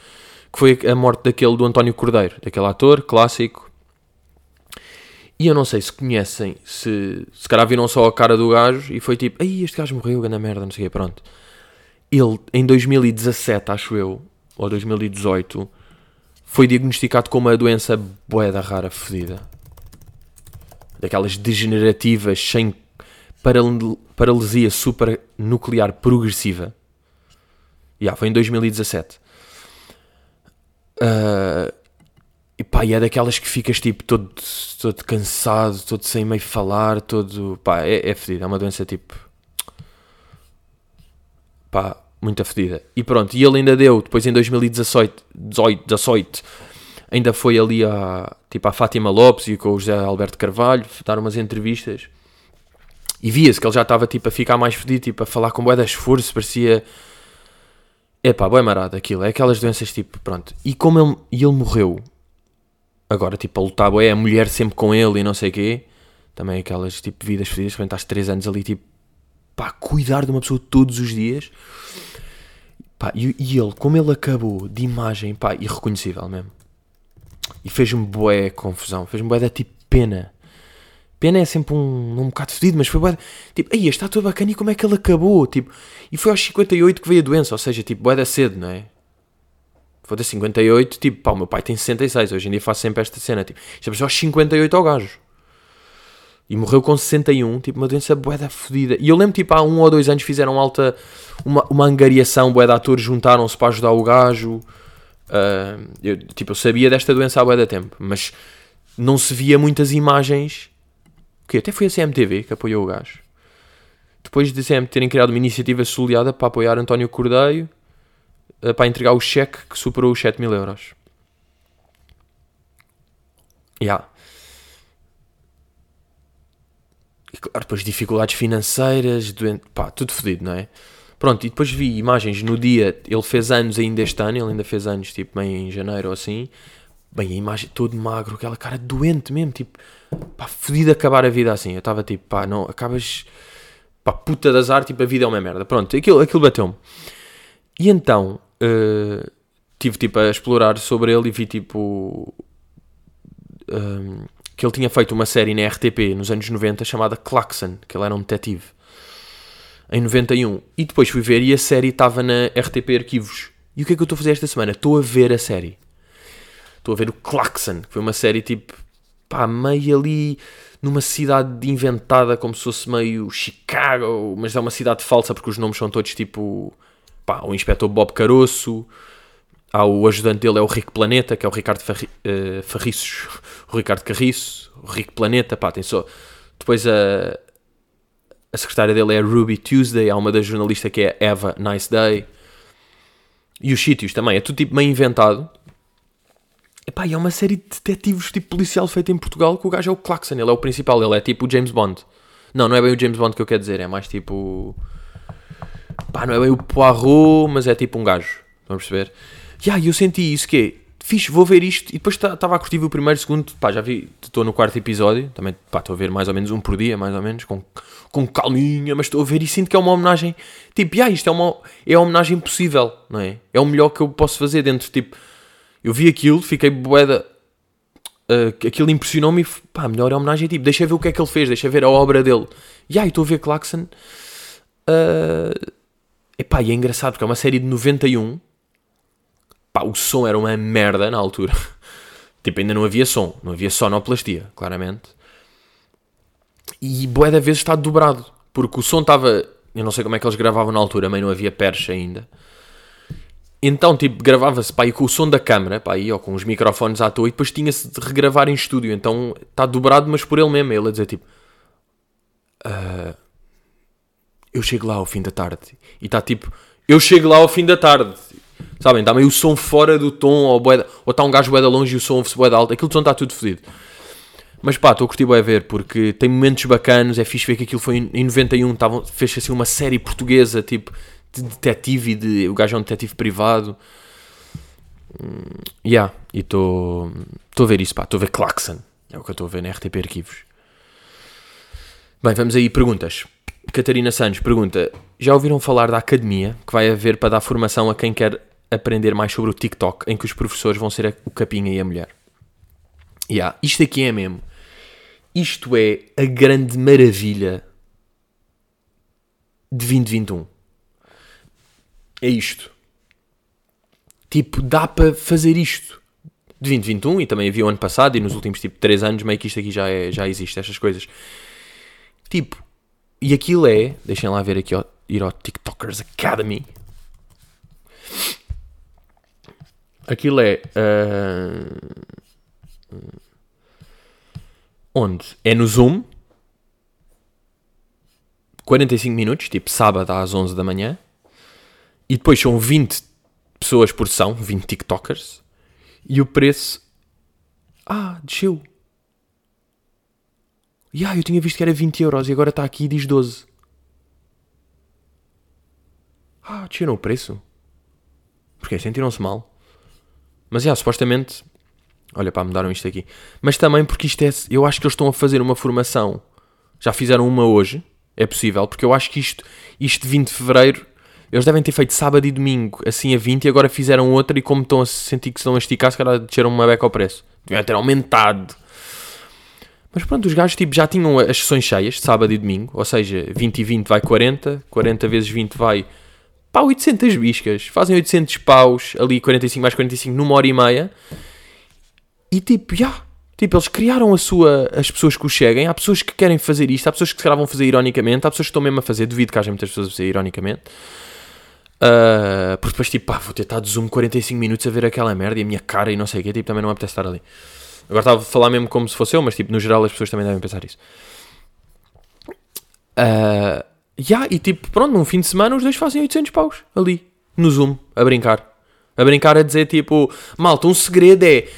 que foi a morte daquele do António Cordeiro, daquele ator clássico, e eu não sei se conhecem, se, se calhar viram só a cara do gajo e foi tipo, ai, este gajo morreu, grande merda, não sei o quê, pronto. Ele, em 2017, acho eu, ou 2018, foi diagnosticado com uma doença boeda rara, fedida. Daquelas degenerativas, sem paralisia supranuclear progressiva. Yeah, foi em 2017. Uh, e pá, e é daquelas que ficas tipo todo, todo cansado, todo sem meio falar, todo. pá, é, é fedido, é uma doença tipo. pá, muito fedida. E pronto, e ele ainda deu, depois em 2018, 18, 18 ainda foi ali a, tipo, a Fátima Lopes e com o José Alberto Carvalho, dar umas entrevistas. E via-se que ele já estava tipo a ficar mais fedido, tipo a falar com bué de esforço, parecia. Epá, bué marado aquilo, é aquelas doenças tipo, pronto. E como ele, e ele morreu, Agora, tipo, a lutar, é a mulher sempre com ele e não sei o quê. Também aquelas, tipo, vidas feliz, quando estás 3 anos ali, tipo, pá, cuidar de uma pessoa todos os dias. Pá, e, e ele, como ele acabou de imagem, pá, irreconhecível mesmo. E fez-me boé confusão, fez-me boé da tipo pena. Pena é sempre um, um bocado fedido, mas foi boé tipo, aí está tudo bacana e como é que ele acabou? Tipo, e foi aos 58 que veio a doença, ou seja, tipo, boé da cedo, não é? Foda 58, tipo, pá, o meu pai tem 66, hoje em dia faço sempre esta cena, tipo, isto é aos 58 ao gajo. E morreu com 61, tipo, uma doença boeda fodida. E eu lembro, tipo, há um ou dois anos fizeram alta, uma, uma angariação, boeda atores juntaram-se para ajudar o gajo. Uh, eu, tipo, eu sabia desta doença há boeda tempo, mas não se via muitas imagens. Que até foi a CMTV que apoiou o gajo. Depois de CM terem criado uma iniciativa soleada para apoiar António Cordeiro eh, para entregar o cheque que superou os 7 mil euros. Yeah. E claro, depois dificuldades financeiras, doente, pá, tudo fodido, não é? Pronto, e depois vi imagens no dia, ele fez anos ainda este ano, ele ainda fez anos, tipo, bem em janeiro ou assim. Bem, a imagem todo magro, aquela cara doente mesmo, tipo, pá, fodido acabar a vida assim. Eu estava tipo, pá, não, acabas, pá, puta de azar, tipo, a vida é uma merda. Pronto, aquilo, aquilo bateu-me. E então, uh, tive tipo a explorar sobre ele e vi tipo ehm, que ele tinha feito uma série na RTP nos anos 90 chamada Claxon, que ele era um detetive em 91 e depois fui ver e a série estava na RTP Arquivos. E o que é que eu estou a fazer esta semana? Estou a ver a série. Estou a ver o Claxon que foi uma série tipo pá, meio ali numa cidade inventada como se fosse meio Chicago mas é uma cidade falsa porque os nomes são todos tipo pá, o inspetor Bob Caroço, há o ajudante dele é o Rico Planeta, que é o Ricardo Farri, uh, Farriços, o Ricardo Carriço, o Rico Planeta, pá, tem só... Depois a, a secretária dele é Ruby Tuesday, há uma da jornalista que é Eva Nice Day. E os sítios também, é tudo tipo meio inventado. Epá, e é uma série de detetives tipo policial feita em Portugal que o gajo é o Claxon, ele é o principal, ele é tipo o James Bond. Não, não é bem o James Bond que eu quero dizer, é mais tipo pá, não é bem o Poirot, mas é tipo um gajo. Vamos perceber? E yeah, eu senti isso que é, fixe, vou ver isto. E depois estava a curtir o primeiro, segundo, pá, já vi, estou no quarto episódio, também, estou a ver mais ou menos um por dia, mais ou menos, com, com calminha, mas estou a ver e sinto que é uma homenagem, tipo, yeah, isto é uma, é a homenagem possível, não é? É o melhor que eu posso fazer dentro, tipo, eu vi aquilo, fiquei boeda, uh, aquilo impressionou-me e, pá, a melhor homenagem, tipo, deixa ver o que é que ele fez, deixa ver a obra dele. E aí, estou a ver Claxon, uh, Epá, e é engraçado porque é uma série de 91. Pá, o som era uma merda na altura. tipo, ainda não havia som, não havia sonoplastia, claramente. E boé da vez está dobrado, porque o som estava. Eu não sei como é que eles gravavam na altura, mas não havia percha ainda. Então, tipo, gravava-se pá, com o som da câmera, pá, aí, ou com os microfones à toa, e depois tinha-se de regravar em estúdio. Então, está dobrado, mas por ele mesmo. Ele a dizer, tipo, uh, eu chego lá ao fim da tarde. E está tipo, eu chego lá ao fim da tarde. Sabem, está meio o som fora do tom, ou, está um gajo boeda longe e o som ouve-se boeda alto. Aquilo som está tudo fodido. Mas pá, estou a curtir a ver, porque tem momentos bacanos, é fixe ver que aquilo foi em 91, fez assim uma série portuguesa, tipo, de detetive e de... O gajo é um detetive privado. Hum, yeah, e estou a ver isso, pá, estou a ver Claxon. É o que eu estou a ver na RTP Arquivos. Bem, vamos aí, perguntas. Catarina Santos pergunta: Já ouviram falar da academia que vai haver para dar formação a quem quer aprender mais sobre o TikTok, em que os professores vão ser o capinha e a mulher? Yeah, isto aqui é mesmo. Isto é a grande maravilha de 2021. É isto. Tipo, dá para fazer isto. De 2021 e também havia o ano passado e nos últimos tipo 3 anos meio que isto aqui já, é, já existe, estas coisas. Tipo, e aquilo é, deixem lá ver aqui, ó, ir ao TikTokers Academy. Aquilo é. Uh, onde? É no Zoom. 45 minutos, tipo sábado às 11 da manhã. E depois são 20 pessoas por sessão, 20 TikTokers. E o preço. Ah, desceu. E ah, eu tinha visto que era 20 euros e agora está aqui e diz 12. Ah, desceram o preço. Porque sentiram-se mal. Mas, já, supostamente... Olha, pá, mudaram isto aqui. Mas também porque isto é... Eu acho que eles estão a fazer uma formação. Já fizeram uma hoje. É possível. Porque eu acho que isto, isto de 20 de Fevereiro... Eles devem ter feito sábado e domingo, assim a 20, e agora fizeram outra. E como estão a sentir que estão a esticar, se calhar desceram uma beca ao preço. Deviam ter aumentado. Mas pronto, os gajos tipo, já tinham as sessões cheias, sábado e domingo, ou seja, 20 e 20 vai 40, 40 vezes 20 vai pá, 800 biscas, fazem 800 paus, ali 45 mais 45 numa hora e meia, e tipo, já, yeah, tipo, eles criaram a sua, as pessoas que os cheguem, há pessoas que querem fazer isto, há pessoas que se calhar vão fazer ironicamente, há pessoas que estão mesmo a fazer, duvido que haja muitas pessoas a fazer ironicamente, uh, porque depois tipo, pá, vou ter estado zoom 45 minutos a ver aquela merda e a minha cara e não sei o quê, tipo, também não me apetece estar ali. Agora estava a falar mesmo como se fosse eu, mas tipo, no geral as pessoas também devem pensar isso. Uh, yeah, e tipo, pronto, num fim de semana os dois fazem 800 paus ali, no Zoom, a brincar. A brincar a dizer tipo, malta, um segredo é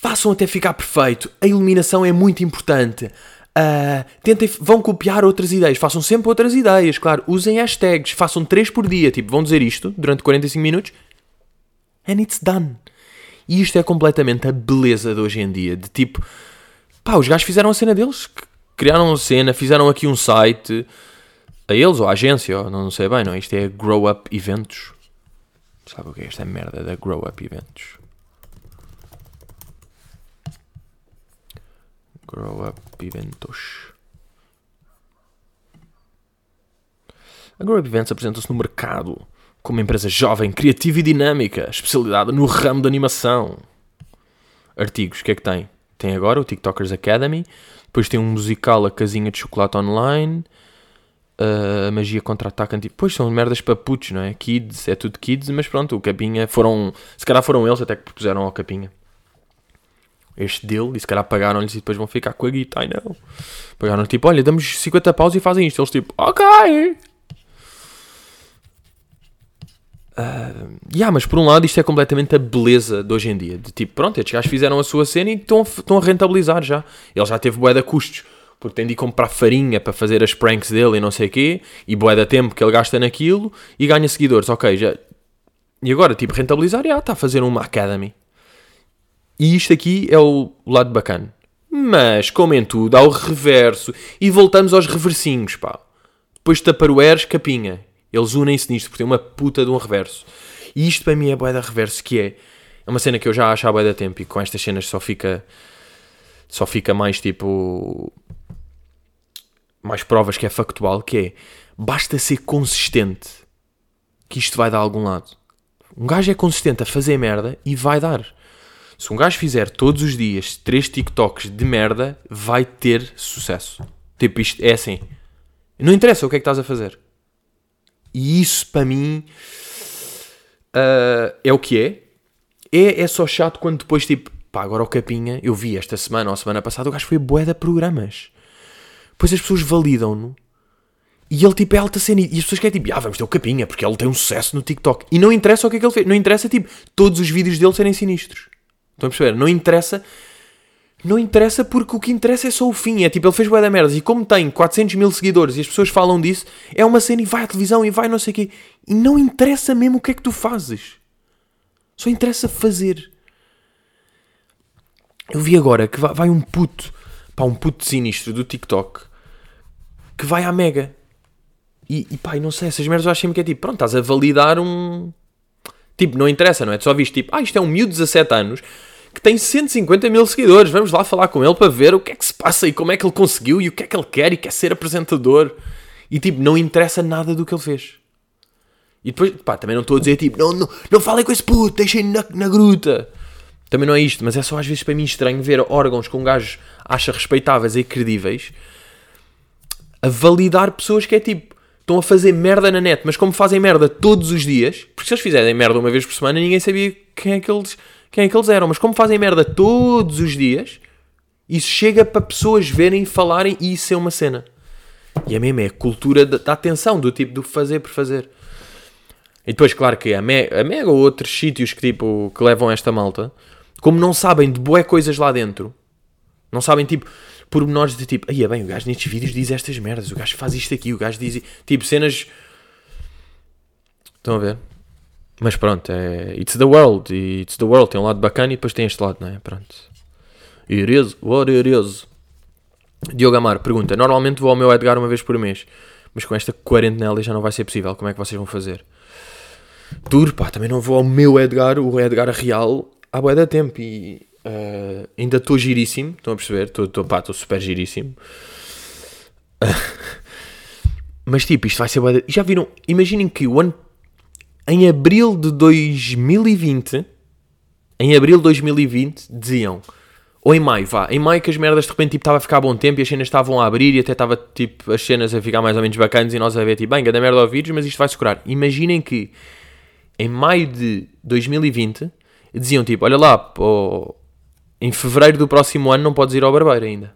façam até ficar perfeito, a iluminação é muito importante. Uh, tentem, vão copiar outras ideias, façam sempre outras ideias, claro, usem hashtags, façam 3 por dia, tipo, vão dizer isto durante 45 minutos and it's done. E isto é completamente a beleza de hoje em dia. De tipo, pá, os gajos fizeram a cena deles, criaram a cena, fizeram aqui um site, a eles ou a agência, ou não sei bem, não. Isto é Grow Up Eventos. Sabe o que é esta merda da Grow Up Eventos? Grow Up Eventos. A Grow Up Events apresenta-se no mercado como uma empresa jovem, criativa e dinâmica, especializada no ramo da animação. Artigos, o que é que tem? Tem agora o TikTokers Academy, depois tem um musical A Casinha de Chocolate Online, a Magia Contra-Ataca Antigo. Pois são merdas para putos, não é? Kids, é tudo kids, mas pronto, o Capinha foram. Se calhar foram eles até que propuseram ao Capinha. Este dele, e se calhar pagaram-lhes e depois vão ficar com a guita. Ai não. Pagaram tipo, olha, damos 50 paus e fazem isto. Eles tipo, ok. Uh, yeah, mas por um lado isto é completamente a beleza de hoje em dia. De tipo, pronto, estes gajos fizeram a sua cena e estão, estão a rentabilizar já. Ele já teve bué de custos, porque tem de ir comprar farinha para fazer as pranks dele e não sei o quê, e bué de tempo que ele gasta naquilo e ganha seguidores. Ok, já. E agora, tipo, rentabilizar, já está a fazer uma academy. E isto aqui é o lado bacana. Mas, como em tudo, há o reverso. E voltamos aos reversinhos, pá. Depois de Tupperwares, capinha. Eles unem-se nisto porque tem uma puta de um reverso. E isto para mim é boa da reverso, que é, é uma cena que eu já acho há boa da tempo e com estas cenas só fica só fica mais tipo mais provas que é factual, que é basta ser consistente que isto vai dar algum lado. Um gajo é consistente a fazer merda e vai dar. Se um gajo fizer todos os dias três TikToks de merda, vai ter sucesso. Tipo, isto é assim. Não interessa o que é que estás a fazer. E isso para mim uh, é o que é. é. É só chato quando depois, tipo, pá, agora o Capinha, eu vi esta semana ou semana passada, o gajo foi bué de programas. Depois as pessoas validam-no. E ele, tipo, é alta cena. E as pessoas querem, tipo, ah, vamos ter o Capinha, porque ele tem um sucesso no TikTok. E não interessa o que é que ele fez. Não interessa, tipo, todos os vídeos dele serem sinistros. Estão a perceber? Não interessa não interessa porque o que interessa é só o fim. É tipo, ele fez bué da merda e como tem 400 mil seguidores e as pessoas falam disso, é uma cena e vai à televisão e vai não sei o quê. E não interessa mesmo o que é que tu fazes. Só interessa fazer. Eu vi agora que vai um puto, pá, um puto sinistro do TikTok que vai à Mega. E, e pá, não sei, essas merdas eu acho que é tipo, pronto, estás a validar um. Tipo, não interessa, não é? Tu só viste tipo, ah, isto é um miúdo de 17 anos que tem 150 mil seguidores. Vamos lá falar com ele para ver o que é que se passa e como é que ele conseguiu e o que é que ele quer e quer ser apresentador. E tipo, não interessa nada do que ele fez. E depois, pá, também não estou a dizer tipo, não, não, não falem com esse puto, deixem na, na gruta. Também não é isto, mas é só às vezes para mim estranho ver órgãos com um gajo acha respeitáveis e credíveis a validar pessoas que é tipo, estão a fazer merda na net, mas como fazem merda todos os dias, porque se eles fizerem merda uma vez por semana, ninguém sabia quem é que eles, quem é que eles eram, mas como fazem merda todos os dias, isso chega para pessoas verem, falarem e isso é uma cena. E é mesmo, é a cultura da, da atenção, do tipo do fazer por fazer. E depois, claro que a, Me a Mega ou outros sítios que, tipo, que levam esta malta, como não sabem de boé coisas lá dentro, não sabem, tipo, pormenores de tipo, aí é bem, o gajo nestes vídeos diz estas merdas, o gajo faz isto aqui, o gajo diz. Tipo, cenas. Estão a ver? Mas pronto, é. It's the world. It's the world. Tem um lado bacana e depois tem este lado, não é? Pronto. Is what it. Diogo Amar pergunta: Normalmente vou ao meu Edgar uma vez por mês, mas com esta quarentena já não vai ser possível. Como é que vocês vão fazer? Tour, pá, também não vou ao meu Edgar, o Edgar real, há boa da tempo e uh, ainda estou giríssimo, estão a perceber? Estou super giríssimo. mas tipo, isto vai ser Já viram? Imaginem que o ano. Em abril de 2020, em abril de 2020, diziam ou em maio, vá. Em maio que as merdas de repente tipo, estava a ficar a bom tempo e as cenas estavam a abrir e até estava tipo as cenas a ficar mais ou menos bacanas e nós a ver tipo, bem, da merda ao vírus, mas isto vai se curar. Imaginem que em maio de 2020 diziam tipo, olha lá, pô, em fevereiro do próximo ano não podes ir ao barbeiro ainda.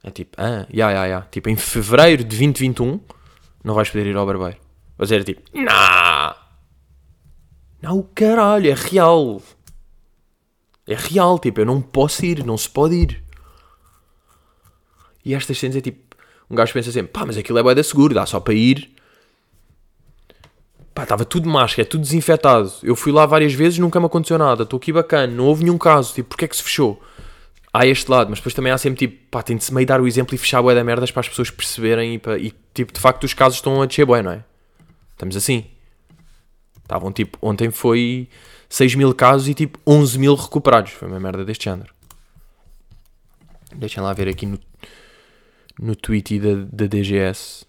É tipo, ah, ya, ya, ya. Tipo, em fevereiro de 2021 não vais poder ir ao barbeiro. Vai dizer tipo, não, não, caralho, é real. É real, tipo, eu não posso ir, não se pode ir. E estas cenas é tipo, um gajo pensa sempre, pá, mas aquilo é bué seguro, dá só para ir. Pá, estava tudo máscara, tudo desinfetado. Eu fui lá várias vezes, nunca me aconteceu nada. Estou aqui bacana, não houve nenhum caso. Tipo, porque é que se fechou? Há este lado, mas depois também há sempre tipo, pá, tem de se meio dar o exemplo e fechar bué da merdas para as pessoas perceberem e, para, e tipo, de facto os casos estão a descer bué, não é? Estamos assim. Estavam tipo, ontem foi 6 mil casos e tipo 11 mil recuperados. Foi uma merda deste género. Deixem lá ver aqui no, no tweet da, da DGS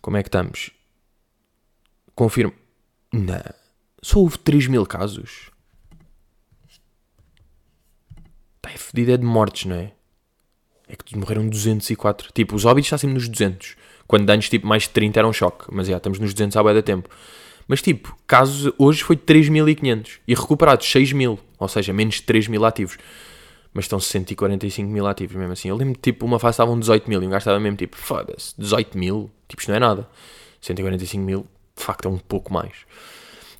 como é que estamos. Confirmo. Não. Só houve 3 mil casos. Está é fedido é de mortes, não é? É que morreram 204. Tipo, os óbitos está sempre nos 200. Quando antes, tipo, mais de 30 era um choque. Mas já, estamos nos 200 há bué da tempo. Mas tipo, casos hoje foi 3.500 e recuperados 6.000, ou seja, menos de 3.000 ativos. Mas estão 145 mil ativos mesmo assim. Eu lembro tipo, uma fase estavam 18 mil e um gajo estava mesmo tipo, foda-se, 18 mil, tipo, isto não é nada. 145 mil, de facto, é um pouco mais.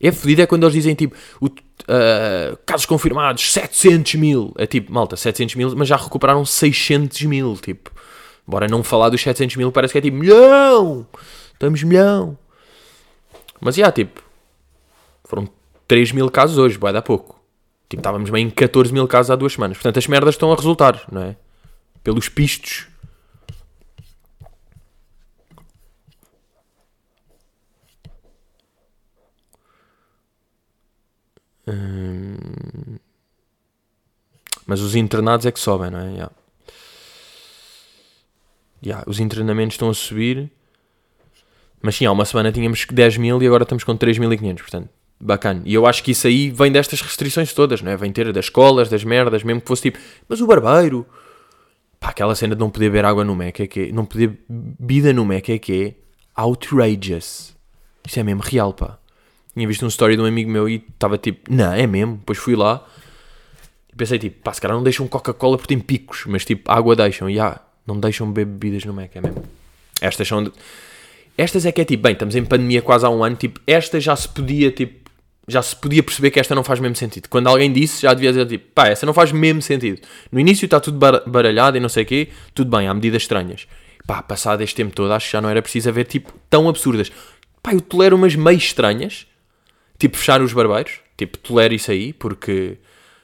É fodido é quando eles dizem tipo, o, uh, casos confirmados 700 mil. É tipo, malta, 700 mil, mas já recuperaram 600 mil. Tipo, bora não falar dos 700 mil, parece que é tipo, milhão, estamos milhão. Mas, já, tipo, foram 3 mil casos hoje, vai dar pouco. Tipo, estávamos bem em 14 mil casos há duas semanas. Portanto, as merdas estão a resultar, não é? Pelos pistos. Hum... Mas os internados é que sobem, não é? Yeah. Yeah, os internamentos estão a subir mas sim, há uma semana tínhamos 10 mil e agora estamos com 3.500, portanto, bacana. E eu acho que isso aí vem destas restrições todas, não é? Vem ter das escolas, das merdas, mesmo que fosse tipo, mas o barbeiro, pá, aquela cena de não poder beber água no Mac é que é, não poder bebida no Mac é que é outrageous. Isso é mesmo real, pá. Tinha visto um story de um amigo meu e estava tipo, não, é mesmo. Depois fui lá e pensei tipo, pá, se calhar não deixam Coca-Cola porque tem picos, mas tipo, água deixam, e ah, não deixam beber bebidas no Mac, é mesmo. Estas são. De estas é que é tipo, bem, estamos em pandemia quase há um ano, tipo, esta já se podia, tipo, já se podia perceber que esta não faz mesmo sentido. Quando alguém disse, já devia dizer, tipo, pá, essa não faz mesmo sentido. No início está tudo baralhado e não sei o quê, tudo bem, há medidas estranhas. Pá, passado este tempo todo, acho que já não era preciso haver, tipo, tão absurdas. Pá, eu tolero umas meio estranhas, tipo, fechar os barbeiros, tipo, tolero isso aí, porque,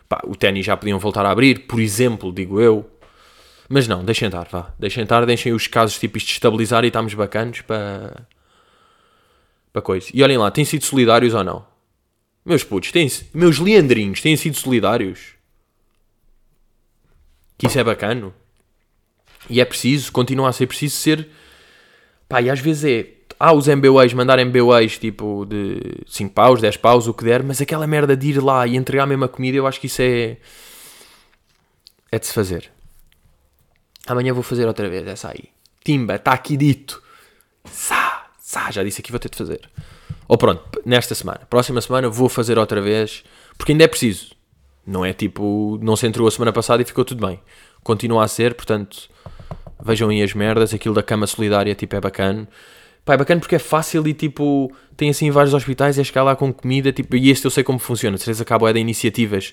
pá, o ténis já podiam voltar a abrir, por exemplo, digo eu. Mas não, deixem estar, vá. Deixem estar, deixem os casos tipo isto estabilizar e estamos bacanos para. para coisa. E olhem lá, têm sido solidários ou não? Meus putos, têm meus leandrinhos têm sido solidários. Que isso é bacano. E é preciso, continua a ser preciso ser. Pá, e às vezes é. Ah, os MBAs, mandar MBAs tipo de 5 paus, 10 paus, o que der, mas aquela merda de ir lá e entregar a mesma comida, eu acho que isso é. É de se fazer. Amanhã vou fazer outra vez essa aí. Timba, está aqui dito. Sá, sá, já disse aqui, vou ter de fazer. Ou pronto, nesta semana. Próxima semana vou fazer outra vez, porque ainda é preciso. Não é tipo, não se entrou a semana passada e ficou tudo bem. Continua a ser, portanto, vejam aí as merdas. Aquilo da cama solidária, tipo, é bacana. Pá, é bacana porque é fácil e tipo, tem assim vários hospitais, é chegar lá com comida, tipo, e este eu sei como funciona. Eles acabam é de iniciativas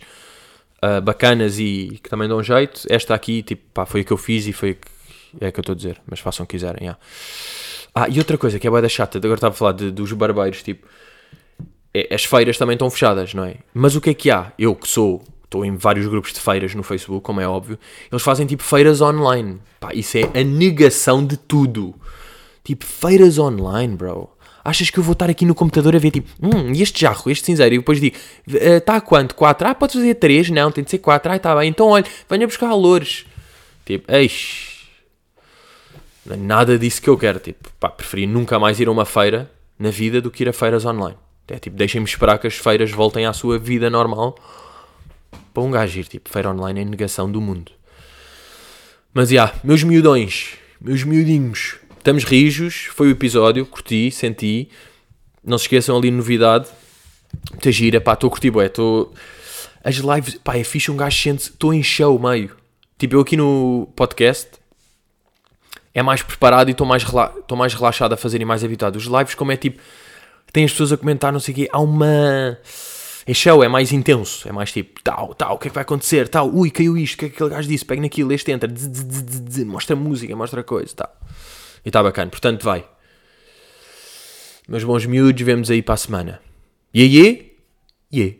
uh, bacanas e que também dão jeito. Esta aqui, tipo, pá, foi a que eu fiz e foi que, é que eu estou a dizer, mas façam o que quiserem. Yeah. Ah, e outra coisa que é boa da chata, agora estava a falar de, dos barbeiros, tipo, é, as feiras também estão fechadas, não é? Mas o que é que há? Eu que sou, estou em vários grupos de feiras no Facebook, como é óbvio, eles fazem tipo feiras online. Pá, isso é a negação de tudo. Tipo, feiras online, bro. Achas que eu vou estar aqui no computador a ver tipo, hum, e este jarro, este cinzeiro? E depois digo, está a quanto? 4? Ah, podes fazer 3? Não, tem de ser 4. Ah, está bem. Então olha, venha buscar valores. Tipo, eixe. É nada disso que eu quero. Tipo, pá, preferi nunca mais ir a uma feira na vida do que ir a feiras online. É tipo, deixem-me esperar que as feiras voltem à sua vida normal para um gajo ir. Tipo, feira online é negação do mundo. Mas já, yeah, meus miudões, meus miudinhos, estamos rijos. Foi o episódio, curti, senti. Não se esqueçam ali, novidade. Muita gira, pá, estou a curtir, bué, estou. As lives, pá, é fixe um gajo sente estou em show meio. Tipo, eu aqui no podcast é mais preparado e estou mais, rela mais relaxado a fazer e mais habituado. Os lives, como é tipo, tem as pessoas a comentar, não sei o quê, há uma. Em show é mais intenso, é mais tipo, tal, tal, o que é que vai acontecer, tal, ui, caiu isto, o que é que aquele gajo disse, pega naquilo, este entra, mostra música, mostra coisa, tal. Está bacana, portanto vai. Meus bons miúdos, vemos aí para a semana. E aí? E